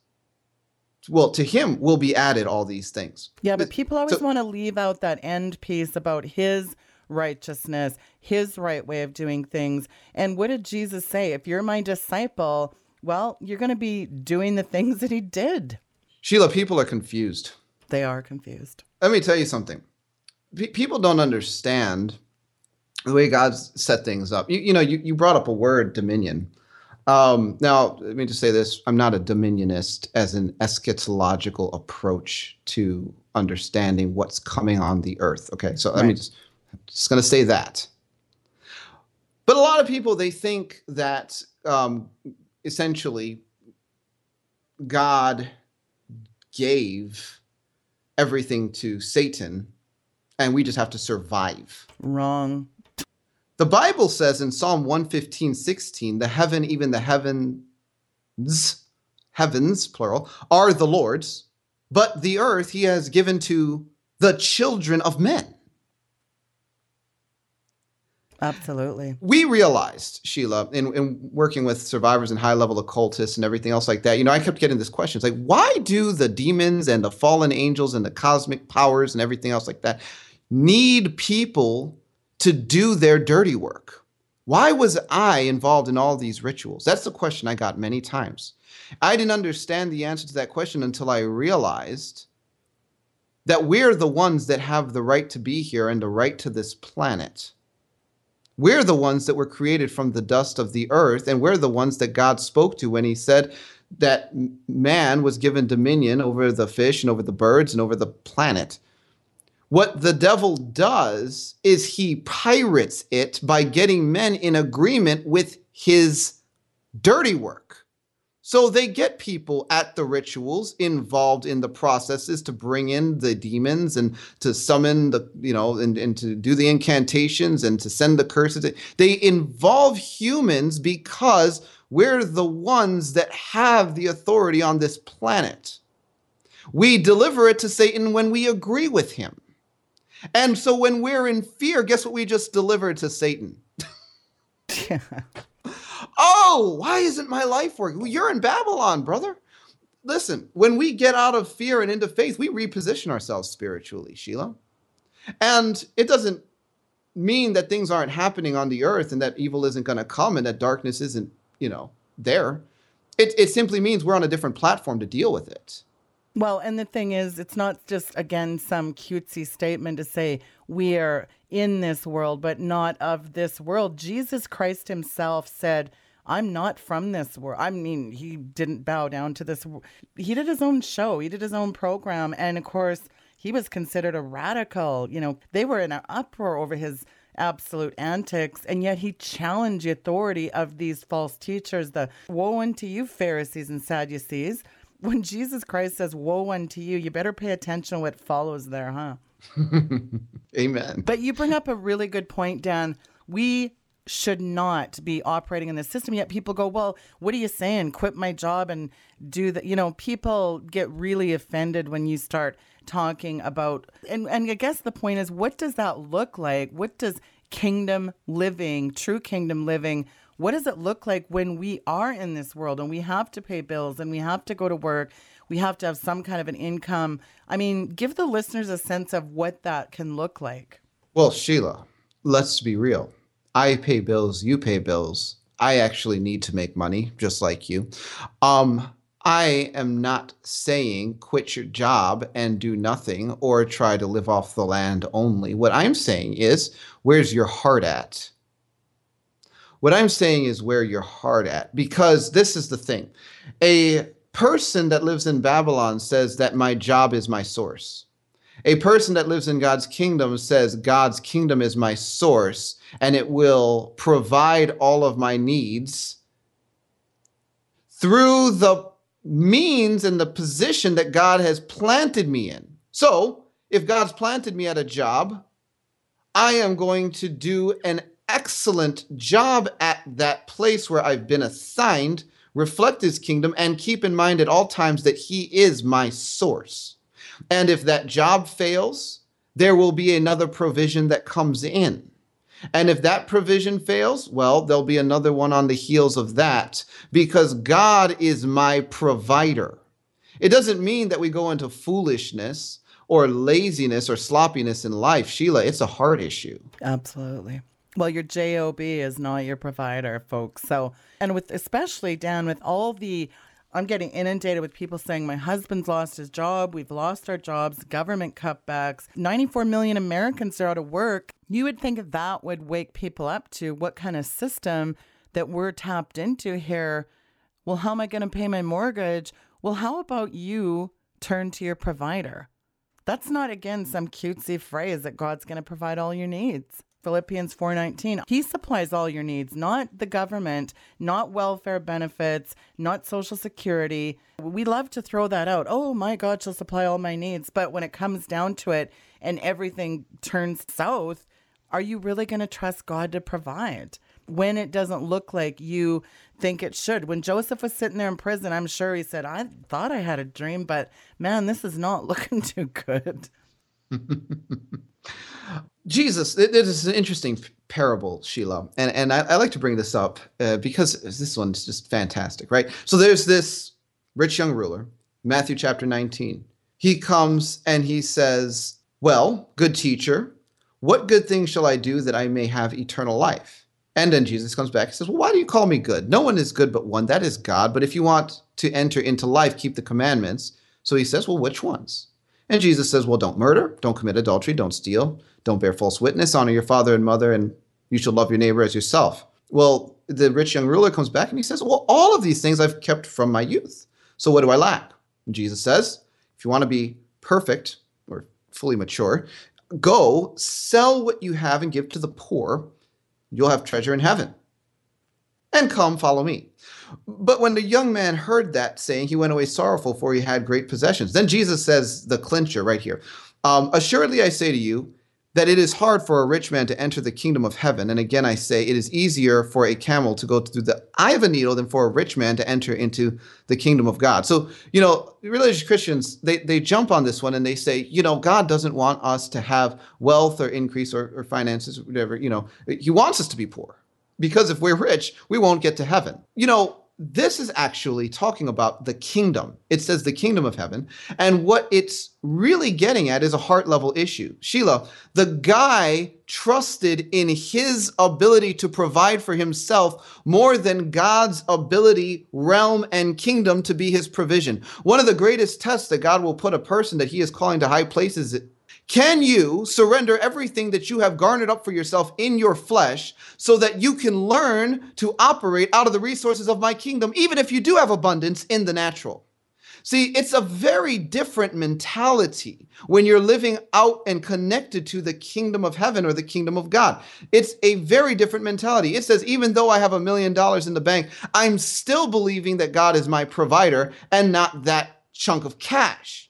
Well, to him will be added all these things. Yeah, but people always So- want to leave out that end piece about his righteousness, his right way of doing things. And what did Jesus say? If you're my disciple, well, you're going to be doing the things that he did. Sheila, people are confused. They are confused. Let me tell you something. Pe people don't understand the way God's set things up. You, you know, you, you brought up a word, dominion. Um, now, let me just say this I'm not a dominionist as an eschatological approach to understanding what's coming on the earth. Okay, so let me Right. just, just going to say that. But a lot of people, they think that um, essentially God gave everything to Satan and we just have to survive. Wrong. The Bible says in Psalm 115, 16, the heaven, even the heavens, heavens, plural, are the Lord's, but the earth he has given to the children of men. Absolutely. we realized, Sheila, in, in working with survivors and high level occultists and everything else like that, you know, I kept getting this question. It's like, why do the demons and the fallen angels and the cosmic powers and everything else like that need people to do their dirty work? Why was I involved in all these rituals? That's the question I got many times. I didn't understand the answer to that question until I realized that we're the ones that have the right to be here and the right to this planet. We're the ones that were created from the dust of the earth, and we're the ones that God spoke to when He said that man was given dominion over the fish and over the birds and over the planet. What the devil does is he pirates it by getting men in agreement with his dirty work. So they get people at the rituals involved in the processes to bring in the demons and to summon the, you know, and, and to do the incantations and to send the curses. They involve humans because we're the ones that have the authority on this planet. We deliver it to Satan when we agree with him. And so when we're in fear, guess what we just delivered to Satan? yeah. Oh, why isn't my life working? Well, you're in Babylon, brother. Listen, when we get out of fear and into faith, we reposition ourselves spiritually, Sheila. And it doesn't mean that things aren't happening on the earth and that evil isn't going to come and that darkness isn't, you know, there. It, it simply means we're on a different platform to deal with it. Well, and the thing is, it's not just, again, some cutesy statement to say we are in this world, but not of this world. Jesus Christ himself said, I'm not from this world. I mean, he didn't bow down to this. He did his own show, he did his own program. And of course, he was considered a radical. You know, they were in an uproar over his absolute antics, and yet he challenged the authority of these false teachers. The woe unto you, Pharisees and Sadducees. When Jesus Christ says, Woe unto you, you better pay attention to what follows there, huh? Amen. But you bring up a really good point, Dan. We should not be operating in this system yet people go well what are you saying quit my job and do that you know people get really offended when you start talking about and and i guess the point is what does that look like what does kingdom living true kingdom living what does it look like when we are in this world and we have to pay bills and we have to go to work we have to have some kind of an income i mean give the listeners a sense of what that can look like Well, Sheila, let's be real. I pay bills, you pay bills. I actually need to make money, just like you. Um, I am not saying quit your job and do nothing or try to live off the land only. What I'm saying is, where's your heart at? What I'm saying is where your heart at because this is the thing. A person that lives in Babylon says that my job is my source. A person that lives in God's kingdom says God's kingdom is my source and it will provide all of my needs through the means and the position that God has planted me in. So, if God's planted me at a job, I am going to do an excellent job at that place where I've been assigned, reflect his kingdom, and keep in mind at all times that he is my source. And if that job fails, there will be another provision that comes in. And if that provision fails, well, there'll be another one on the heels of that because God is my provider. It doesn't mean that we go into foolishness or laziness or sloppiness in life. Sheila, it's a heart issue. Absolutely. Well, your job is not your provider, folks. So, and with especially Dan, with all the I'm getting inundated with people saying, My husband's lost his job. We've lost our jobs, government cutbacks. 94 million Americans are out of work. You would think that would wake people up to what kind of system that we're tapped into here. Well, how am I going to pay my mortgage? Well, how about you turn to your provider? That's not, again, some cutesy phrase that God's going to provide all your needs. Philippians 4:19. He supplies all your needs, not the government, not welfare benefits, not social security. We love to throw that out. Oh my God, she'll supply all my needs. But when it comes down to it and everything turns south, are you really going to trust God to provide? When it doesn't look like you think it should. When Joseph was sitting there in prison, I'm sure he said, I thought I had a dream, but man, this is not looking too good. Jesus, this is an interesting parable, Sheila, and and I, I like to bring this up uh, because this one's just fantastic, right? So there's this rich young ruler, Matthew chapter 19. He comes and he says, "Well, good teacher, what good thing shall I do that I may have eternal life?" And then Jesus comes back and says, Well, why do you call me good? No one is good but one, that is God. But if you want to enter into life, keep the commandments. So he says, Well, which ones? And Jesus says, Well, don't murder, don't commit adultery, don't steal, don't bear false witness, honor your father and mother, and you shall love your neighbor as yourself. Well, the rich young ruler comes back and he says, Well, all of these things I've kept from my youth. So what do I lack? And Jesus says, If you want to be perfect or fully mature, go sell what you have and give to the poor. You'll have treasure in heaven. And come, follow me. But when the young man heard that saying, he went away sorrowful, for he had great possessions. Then Jesus says the clincher right here um, Assuredly, I say to you, that it is hard for a rich man to enter the kingdom of heaven. And again, I say it is easier for a camel to go through the eye of a needle than for a rich man to enter into the kingdom of God. So, you know, religious Christians, they, they jump on this one and they say, you know, God doesn't want us to have wealth or increase or, or finances, or whatever, you know, He wants us to be poor because if we're rich, we won't get to heaven. You know, this is actually talking about the kingdom. It says the kingdom of heaven. And what it's really getting at is a heart level issue. Sheila, the guy trusted in his ability to provide for himself more than God's ability, realm, and kingdom to be his provision. One of the greatest tests that God will put a person that he is calling to high places can you surrender everything that you have garnered up for yourself in your flesh so that you can learn to operate out of the resources of my kingdom, even if you do have abundance in the natural? See, it's a very different mentality when you're living out and connected to the kingdom of heaven or the kingdom of God. It's a very different mentality. It says, even though I have a million dollars in the bank, I'm still believing that God is my provider and not that chunk of cash.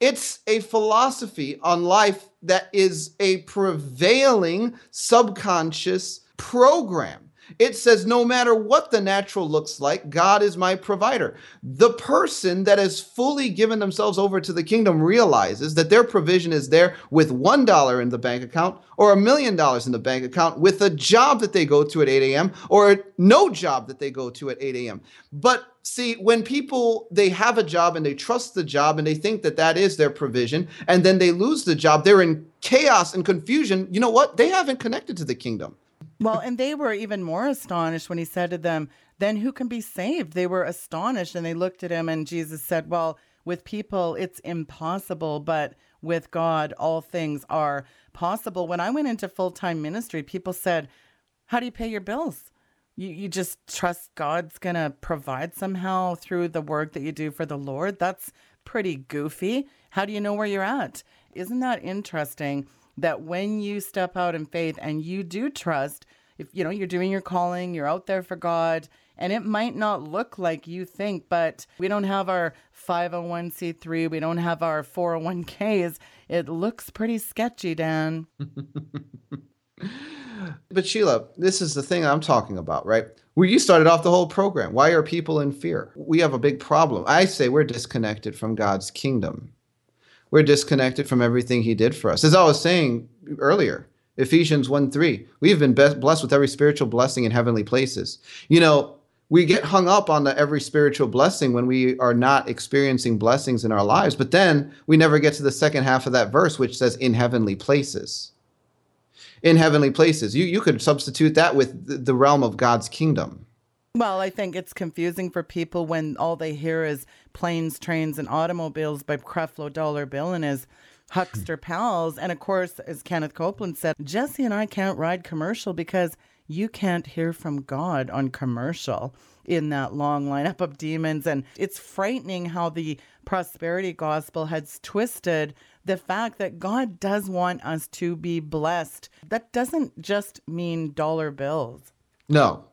It's a philosophy on life that is a prevailing subconscious program. It says, no matter what the natural looks like, God is my provider. The person that has fully given themselves over to the kingdom realizes that their provision is there with $1 in the bank account or a million dollars in the bank account with a job that they go to at 8 a.m. or no job that they go to at 8 a.m. But see, when people they have a job and they trust the job and they think that that is their provision, and then they lose the job, they're in chaos and confusion. You know what? They haven't connected to the kingdom. Well, and they were even more astonished when he said to them, Then who can be saved? They were astonished and they looked at him, and Jesus said, Well, with people, it's impossible, but with God, all things are possible. When I went into full time ministry, people said, How do you pay your bills? You, you just trust God's going to provide somehow through the work that you do for the Lord? That's pretty goofy. How do you know where you're at? Isn't that interesting? that when you step out in faith and you do trust, if you know you're doing your calling, you're out there for God, and it might not look like you think, but we don't have our 501c3, we don't have our 401ks. It looks pretty sketchy, Dan. But Sheila, this is the thing I'm talking about, right? Where you started off the whole program. Why are people in fear? We have a big problem. I say we're disconnected from God's kingdom. We're disconnected from everything He did for us. As I was saying earlier, Ephesians 1 3, we've been blessed with every spiritual blessing in heavenly places. You know, we get hung up on the every spiritual blessing when we are not experiencing blessings in our lives, but then we never get to the second half of that verse, which says in heavenly places in heavenly places. You you could substitute that with the realm of God's kingdom. Well, I think it's confusing for people when all they hear is planes, trains, and automobiles by Creflo Dollar Bill and his huckster hmm. pals. And of course, as Kenneth Copeland said, Jesse and I can't ride commercial because you can't hear from God on commercial in that long lineup of demons. And it's frightening how the prosperity gospel has twisted the fact that God does want us to be blessed. That doesn't just mean dollar bills. No,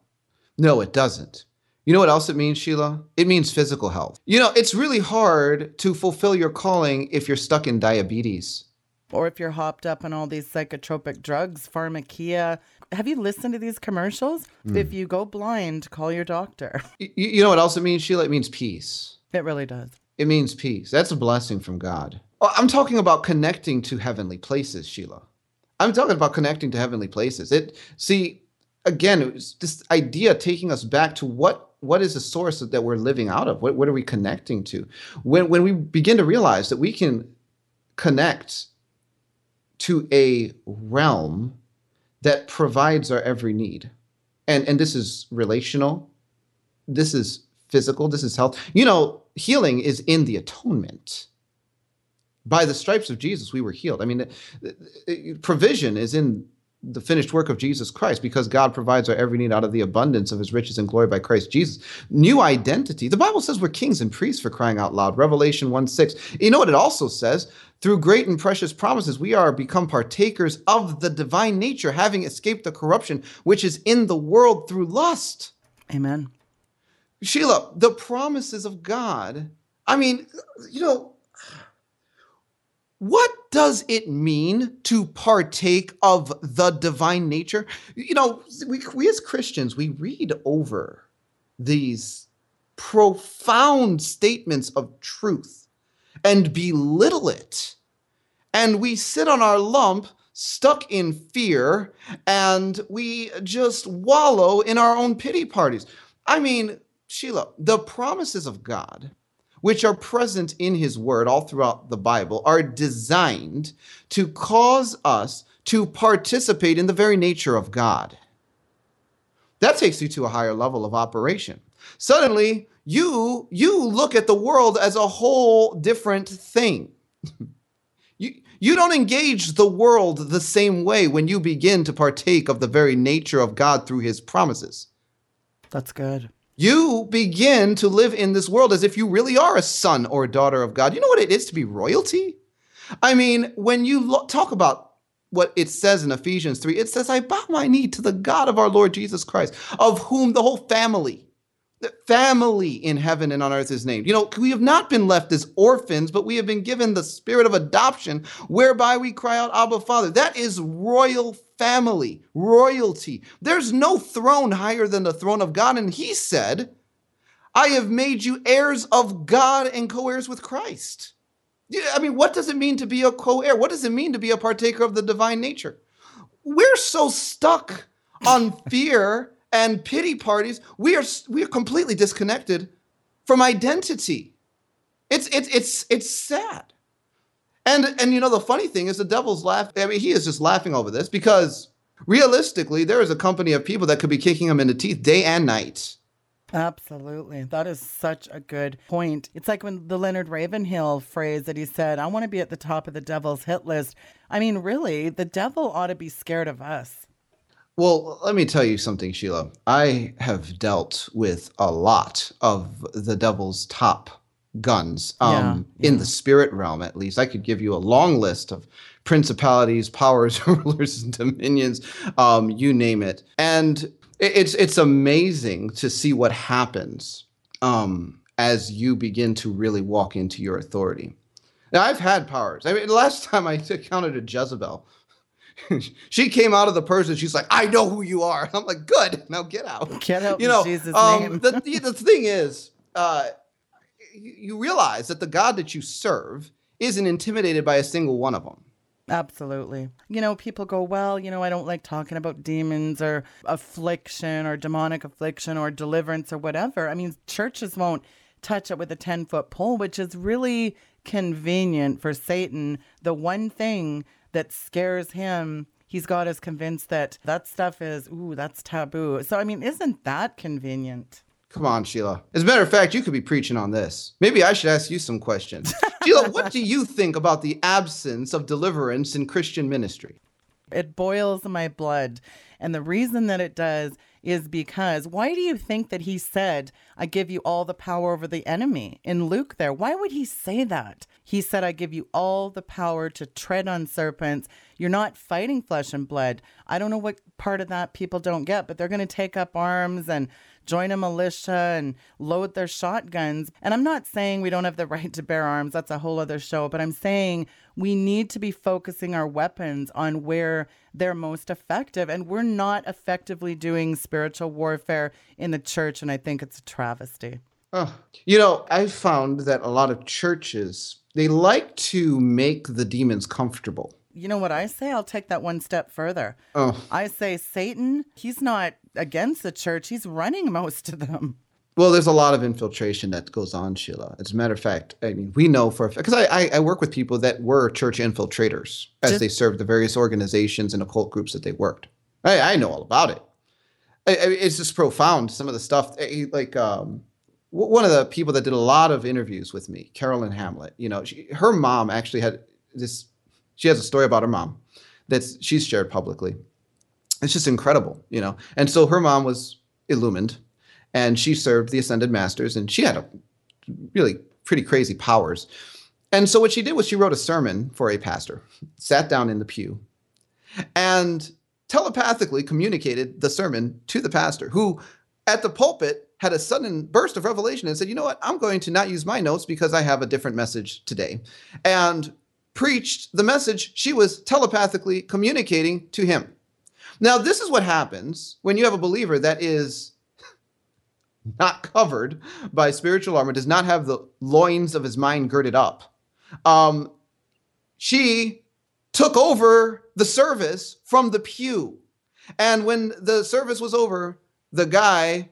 no, it doesn't. You know what else it means, Sheila? It means physical health. You know, it's really hard to fulfill your calling if you're stuck in diabetes. Or if you're hopped up on all these psychotropic drugs, pharmakia. Have you listened to these commercials? Mm. If you go blind, call your doctor. You, you know what else it means, Sheila? It means peace. It really does. It means peace. That's a blessing from God. Oh, I'm talking about connecting to heavenly places, Sheila. I'm talking about connecting to heavenly places. It see again, it was this idea taking us back to what what is the source that we're living out of? What what are we connecting to? When when we begin to realize that we can connect to a realm that provides our every need. And and this is relational. This is physical, this is health. You know, healing is in the atonement by the stripes of Jesus, we were healed. I mean, provision is in the finished work of Jesus Christ because God provides our every need out of the abundance of his riches and glory by Christ Jesus. New identity. The Bible says we're kings and priests for crying out loud. Revelation 1 6. You know what it also says? Through great and precious promises, we are become partakers of the divine nature, having escaped the corruption which is in the world through lust. Amen. Sheila, the promises of God. I mean, you know, what does it mean to partake of the divine nature? You know, we, we as Christians, we read over these profound statements of truth and belittle it. And we sit on our lump, stuck in fear, and we just wallow in our own pity parties. I mean, Sheila, the promises of God which are present in his word all throughout the Bible, are designed to cause us to participate in the very nature of God. That takes you to a higher level of operation. Suddenly, you you look at the world as a whole different thing. you you don't engage the world the same way when you begin to partake of the very nature of God through his promises. That's good you begin to live in this world as if you really are a son or a daughter of God. You know what it is to be royalty? I mean, when you lo- talk about what it says in Ephesians 3, it says, I bow my knee to the God of our Lord Jesus Christ, of whom the whole family family in heaven and on earth is named. You know, we have not been left as orphans, but we have been given the spirit of adoption, whereby we cry out, Abba, Father. That is royal family, royalty. There's no throne higher than the throne of God. And he said, I have made you heirs of God and co heirs with Christ. I mean, what does it mean to be a co heir? What does it mean to be a partaker of the divine nature? We're so stuck on fear and pity parties, we are we are completely disconnected from identity. It's it's it's it's sad. And and you know the funny thing is the devil's laughing. I mean, he is just laughing over this because realistically, there is a company of people that could be kicking him in the teeth day and night. Absolutely. That is such a good point. It's like when the Leonard Ravenhill phrase that he said, I want to be at the top of the devil's hit list. I mean, really, the devil ought to be scared of us. Well, let me tell you something, Sheila. I have dealt with a lot of the devil's top guns um, yeah, yeah. in the spirit realm, at least. I could give you a long list of principalities, powers, rulers, and dominions, um, you name it. And it's it's amazing to see what happens um, as you begin to really walk into your authority. Now, I've had powers. I mean, last time I encountered a Jezebel, she came out of the person. She's like, "I know who you are." I'm like, "Good, now get out." Get out You know, um, name. the, the thing is, uh, you, you realize that the God that you serve isn't intimidated by a single one of them. Absolutely. You know, people go, well, you know, I don't like talking about demons or affliction or demonic affliction or deliverance or whatever. I mean, churches won't touch it with a 10 foot pole, which is really convenient for Satan. The one thing that scares him, he's got us convinced that that stuff is, ooh, that's taboo. So, I mean, isn't that convenient? Come on, Sheila. As a matter of fact, you could be preaching on this. Maybe I should ask you some questions. Sheila, what do you think about the absence of deliverance in Christian ministry? It boils my blood. And the reason that it does is because why do you think that he said, I give you all the power over the enemy in Luke there? Why would he say that? He said, I give you all the power to tread on serpents. You're not fighting flesh and blood. I don't know what part of that people don't get, but they're going to take up arms and join a militia and load their shotguns. And I'm not saying we don't have the right to bear arms, that's a whole other show, but I'm saying we need to be focusing our weapons on where they're most effective. And we're not effectively doing spiritual warfare in the church. And I think it's a travesty. Oh, you know, I've found that a lot of churches, they like to make the demons comfortable. You know what I say? I'll take that one step further. Oh, I say Satan, he's not against the church, he's running most of them. well, there's a lot of infiltration that goes on, Sheila. As a matter of fact, I mean, we know for a fact, because I, I, I work with people that were church infiltrators as Just- they served the various organizations and occult groups that they worked. I, I know all about it. I, I, it's just profound, some of the stuff. eh, Like, um, w- one of the people that did a lot of interviews with me, Carolyn Hamlett, you know, she, her mom actually had this, she has a story about her mom that's she's shared publicly. It's just incredible, you know. And so her mom was illumined and she served the ascended masters and she had a really pretty crazy powers. And so what she did was she wrote a sermon for a pastor, sat down in the pew, and telepathically communicated the sermon to the pastor, who at the pulpit had a sudden burst of revelation and said, You know what? I'm going to not use my notes because I have a different message today. And preached the message she was telepathically communicating to him. Now, this is what happens when you have a believer that is not covered by spiritual armor, does not have the loins of his mind girded up. Um, she took over the service from the pew. And when the service was over, the guy,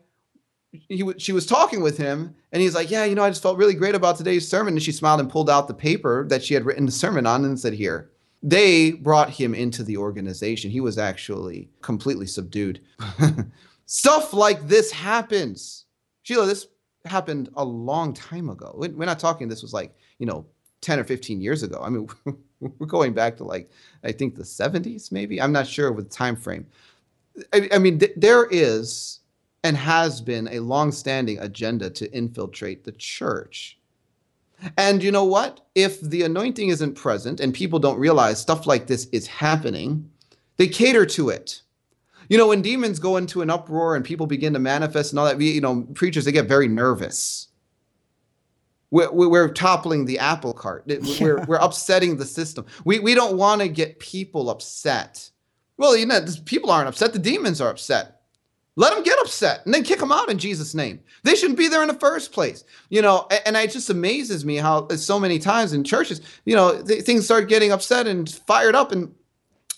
he, she was talking with him, and he's like, Yeah, you know, I just felt really great about today's sermon. And she smiled and pulled out the paper that she had written the sermon on and said, Here. They brought him into the organization. He was actually completely subdued. Stuff like this happens. Sheila, this happened a long time ago. We- We're not talking this was like, you know, 10 or 15 years ago. I mean, we're going back to like, I think the 70s, maybe. I'm not sure with the time frame. I, I mean, th- there is and has been a long-standing agenda to infiltrate the church. And you know what? If the anointing isn't present and people don't realize stuff like this is happening, they cater to it. You know, when demons go into an uproar and people begin to manifest and all that, you know, preachers, they get very nervous. We're, we're toppling the apple cart. We're, we're upsetting the system. We, we don't want to get people upset. Well, you know, people aren't upset. The demons are upset. Let them get upset and then kick them out in Jesus' name. They shouldn't be there in the first place. You know, and it just amazes me how uh, so many times in churches, you know, th- things start getting upset and fired up and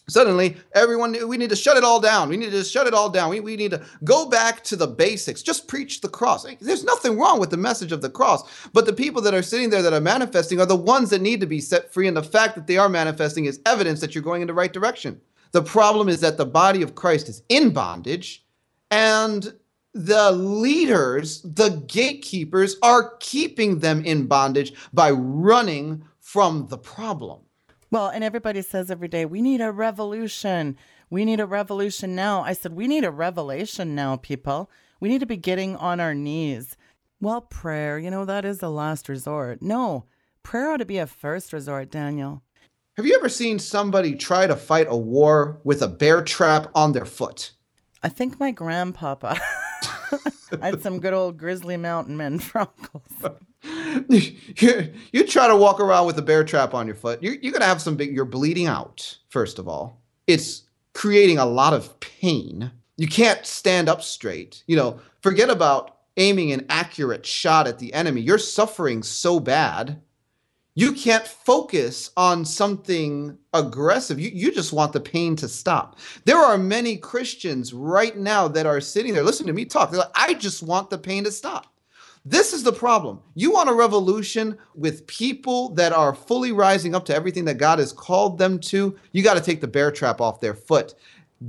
suddenly everyone we need to shut it all down. We need to shut it all down. We, we need to go back to the basics. Just preach the cross. There's nothing wrong with the message of the cross but the people that are sitting there that are manifesting are the ones that need to be set free and the fact that they are manifesting is evidence that you're going in the right direction. The problem is that the body of christ is in bondage and the leaders the gatekeepers are keeping them in bondage by running from the problem Well, and everybody says every day, we need a revolution. We need a revolution now. I said, we need a revelation now, people. We need to be getting on our knees. Well, prayer, you know, that is the last resort. No, prayer ought to be a first resort, Daniel. Have you ever seen somebody try to fight a war with a bear trap on their foot? I think my grandpapa had some good old grizzly mountain men freckles. you, you try to walk around with a bear trap on your foot, you're, you're going to have some big, you're bleeding out, first of all. It's creating a lot of pain. You can't stand up straight. You know, forget about aiming an accurate shot at the enemy. You're suffering so bad you can't focus on something aggressive. You, you just want the pain to stop. There are many Christians right now that are sitting there listening to me talk. They're like, I just want the pain to stop. This is the problem. You want a revolution with people that are fully rising up to everything that God has called them to. You got to take the bear trap off their foot,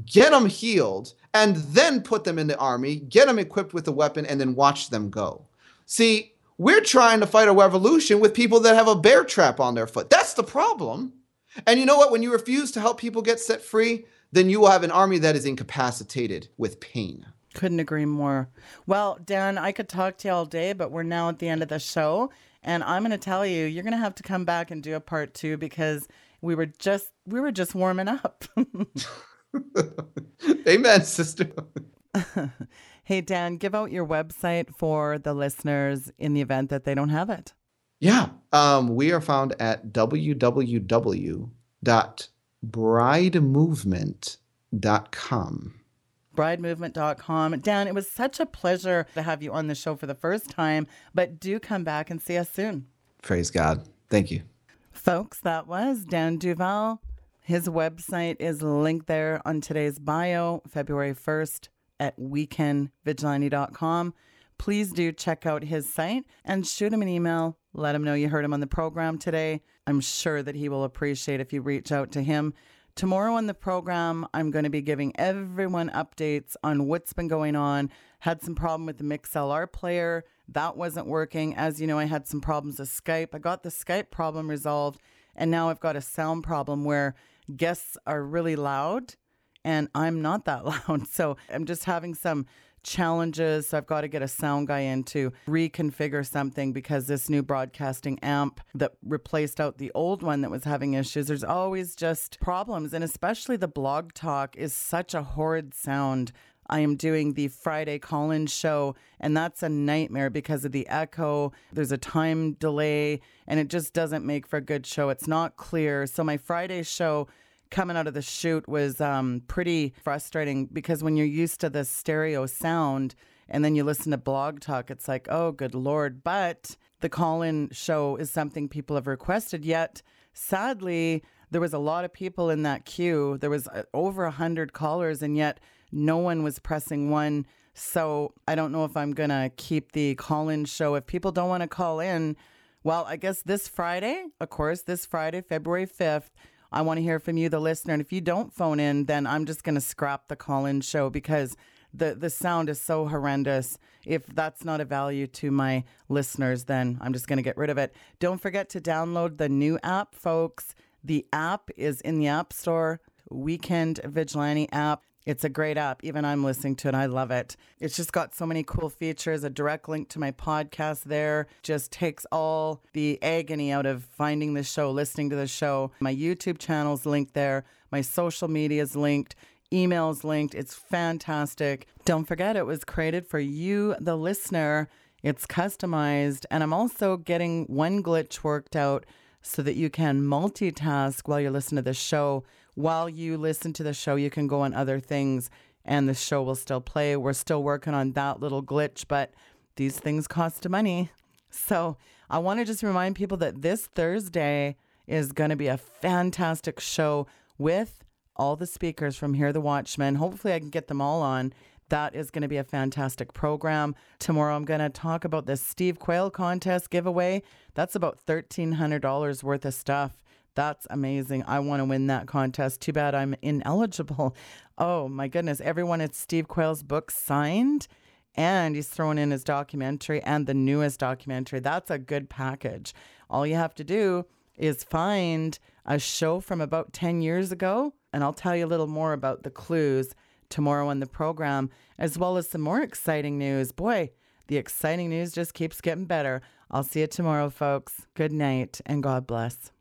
get them healed, and then put them in the army, get them equipped with a weapon, and then watch them go. See, we're trying to fight a revolution with people that have a bear trap on their foot. That's the problem. And you know what? When you refuse to help people get set free, then you will have an army that is incapacitated with pain. Couldn't agree more. Well, Dan, I could talk to you all day, but we're now at the end of the show. And I'm going to tell you, you're going to have to come back and do a part two because we were just we were just warming up. Amen, sister. Hey, Dan, give out your website for the listeners in the event that they don't have it. Yeah. Um, we are found at www.bridemovement.com. Bridemovement.com. Dan, it was such a pleasure to have you on the show for the first time, but do come back and see us soon. Praise God. Thank you. Folks, that was Dan Duval. His website is linked there on today's bio, February 1st, at weekendvigilante.com. Please do check out his site and shoot him an email. Let him know you heard him on the program today. I'm sure that he will appreciate if you reach out to him. Tomorrow on the program, I'm going to be giving everyone updates on what's been going on. Had some problem with the MixLR player. That wasn't working. As you know, I had some problems with Skype. I got the Skype problem resolved, and now I've got a sound problem where guests are really loud and I'm not that loud. So I'm just having some challenges. So I've got to get a sound guy in to reconfigure something because this new broadcasting amp that replaced out the old one that was having issues, there's always just problems. And especially the blog talk is such a horrid sound. I am doing the Friday call in show, and that's a nightmare because of the echo. There's a time delay, and it just doesn't make for a good show. It's not clear. So, my Friday show coming out of the shoot was um, pretty frustrating because when you're used to the stereo sound and then you listen to blog talk, it's like, oh, good Lord. But the call in show is something people have requested. Yet, sadly, there was a lot of people in that queue. There was uh, over a hundred callers, and yet no one was pressing one. So I don't know if I'm gonna keep the call-in show. If people don't want to call in, well, I guess this Friday, of course, this Friday, February 5th, I want to hear from you, the listener. And if you don't phone in, then I'm just going to scrap the call in show because the, the sound is so horrendous. If that's not a value to my listeners, then I'm just going to get rid of it. Don't forget to download the new app, folks. The app is in the App Store, Weekend Vigilante app. It's a great app. Even I'm listening to it. I love it. It's just got so many cool features. A direct link to my podcast there just takes all the agony out of finding the show, listening to the show. My YouTube channel's linked there. My social media's linked. Emails linked. It's fantastic. Don't forget, it was created for you, the listener. It's customized. And I'm also getting one glitch worked out so that you can multitask while you're listening to the show while you listen to the show, you can go on other things and the show will still play. We're still working on that little glitch, but these things cost money. So I want to just remind people that this Thursday is going to be a fantastic show with all the speakers from Hear the Watchman. Hopefully, I can get them all on. That is going to be a fantastic program. Tomorrow, I'm going to talk about the Steve Quayle contest giveaway. That's about $1,300 worth of stuff. That's amazing. I want to win that contest. Too bad I'm ineligible. Oh my goodness. Everyone at Steve Quayle's book signed and he's thrown in his documentary and the newest documentary. That's a good package. All you have to do is find a show from about 10 years ago, and I'll tell you a little more about the clues tomorrow on the program, as well as some more exciting news. Boy, the exciting news just keeps getting better. I'll see you tomorrow, folks. Good night and God bless.